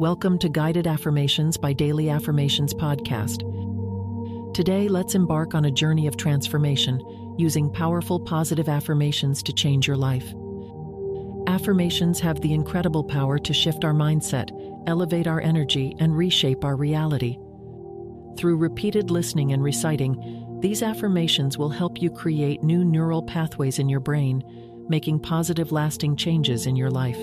Welcome to Guided Affirmations by Daily Affirmations Podcast. Today, let's embark on a journey of transformation using powerful positive affirmations to change your life. Affirmations have the incredible power to shift our mindset, elevate our energy, and reshape our reality. Through repeated listening and reciting, these affirmations will help you create new neural pathways in your brain, making positive, lasting changes in your life.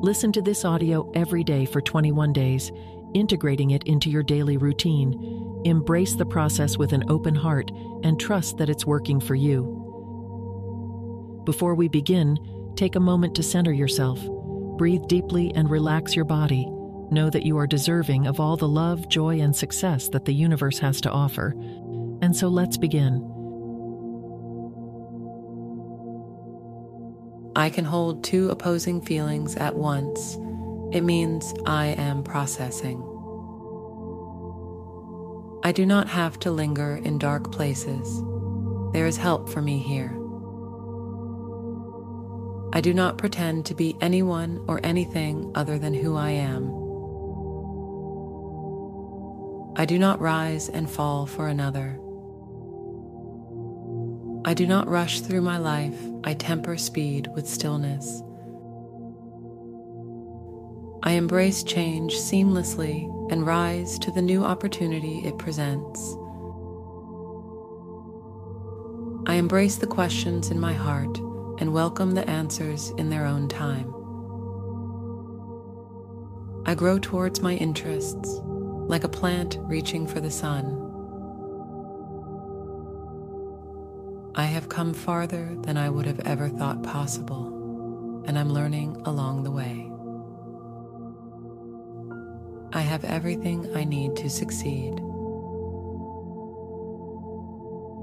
Listen to this audio every day for 21 days, integrating it into your daily routine. Embrace the process with an open heart and trust that it's working for you. Before we begin, take a moment to center yourself. Breathe deeply and relax your body. Know that you are deserving of all the love, joy, and success that the universe has to offer. And so let's begin. I can hold two opposing feelings at once. It means I am processing. I do not have to linger in dark places. There is help for me here. I do not pretend to be anyone or anything other than who I am. I do not rise and fall for another. I do not rush through my life, I temper speed with stillness. I embrace change seamlessly and rise to the new opportunity it presents. I embrace the questions in my heart and welcome the answers in their own time. I grow towards my interests like a plant reaching for the sun. I have come farther than I would have ever thought possible, and I'm learning along the way. I have everything I need to succeed.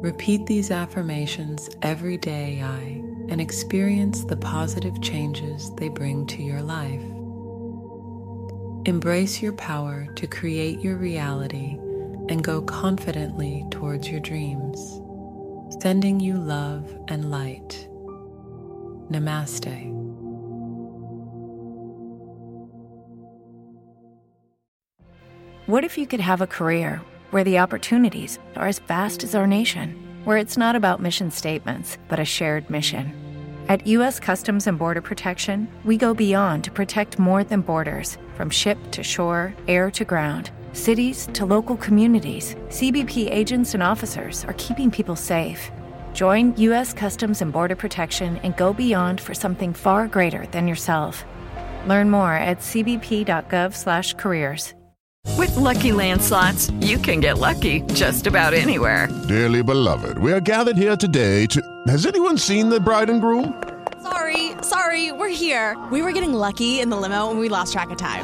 Repeat these affirmations every day, I, and experience the positive changes they bring to your life. Embrace your power to create your reality and go confidently towards your dreams sending you love and light. Namaste. What if you could have a career where the opportunities are as vast as our nation, where it's not about mission statements, but a shared mission? At U.S. Customs and Border Protection, we go beyond to protect more than borders from ship to shore, air to ground cities to local communities, CBP agents and officers are keeping people safe. Join U.S. Customs and Border Protection and go beyond for something far greater than yourself. Learn more at cbp.gov/careers. With Lucky Land slots, you can get lucky just about anywhere. Dearly beloved, we are gathered here today to. Has anyone seen the bride and groom? Sorry, sorry, we're here. We were getting lucky in the limo, and we lost track of time.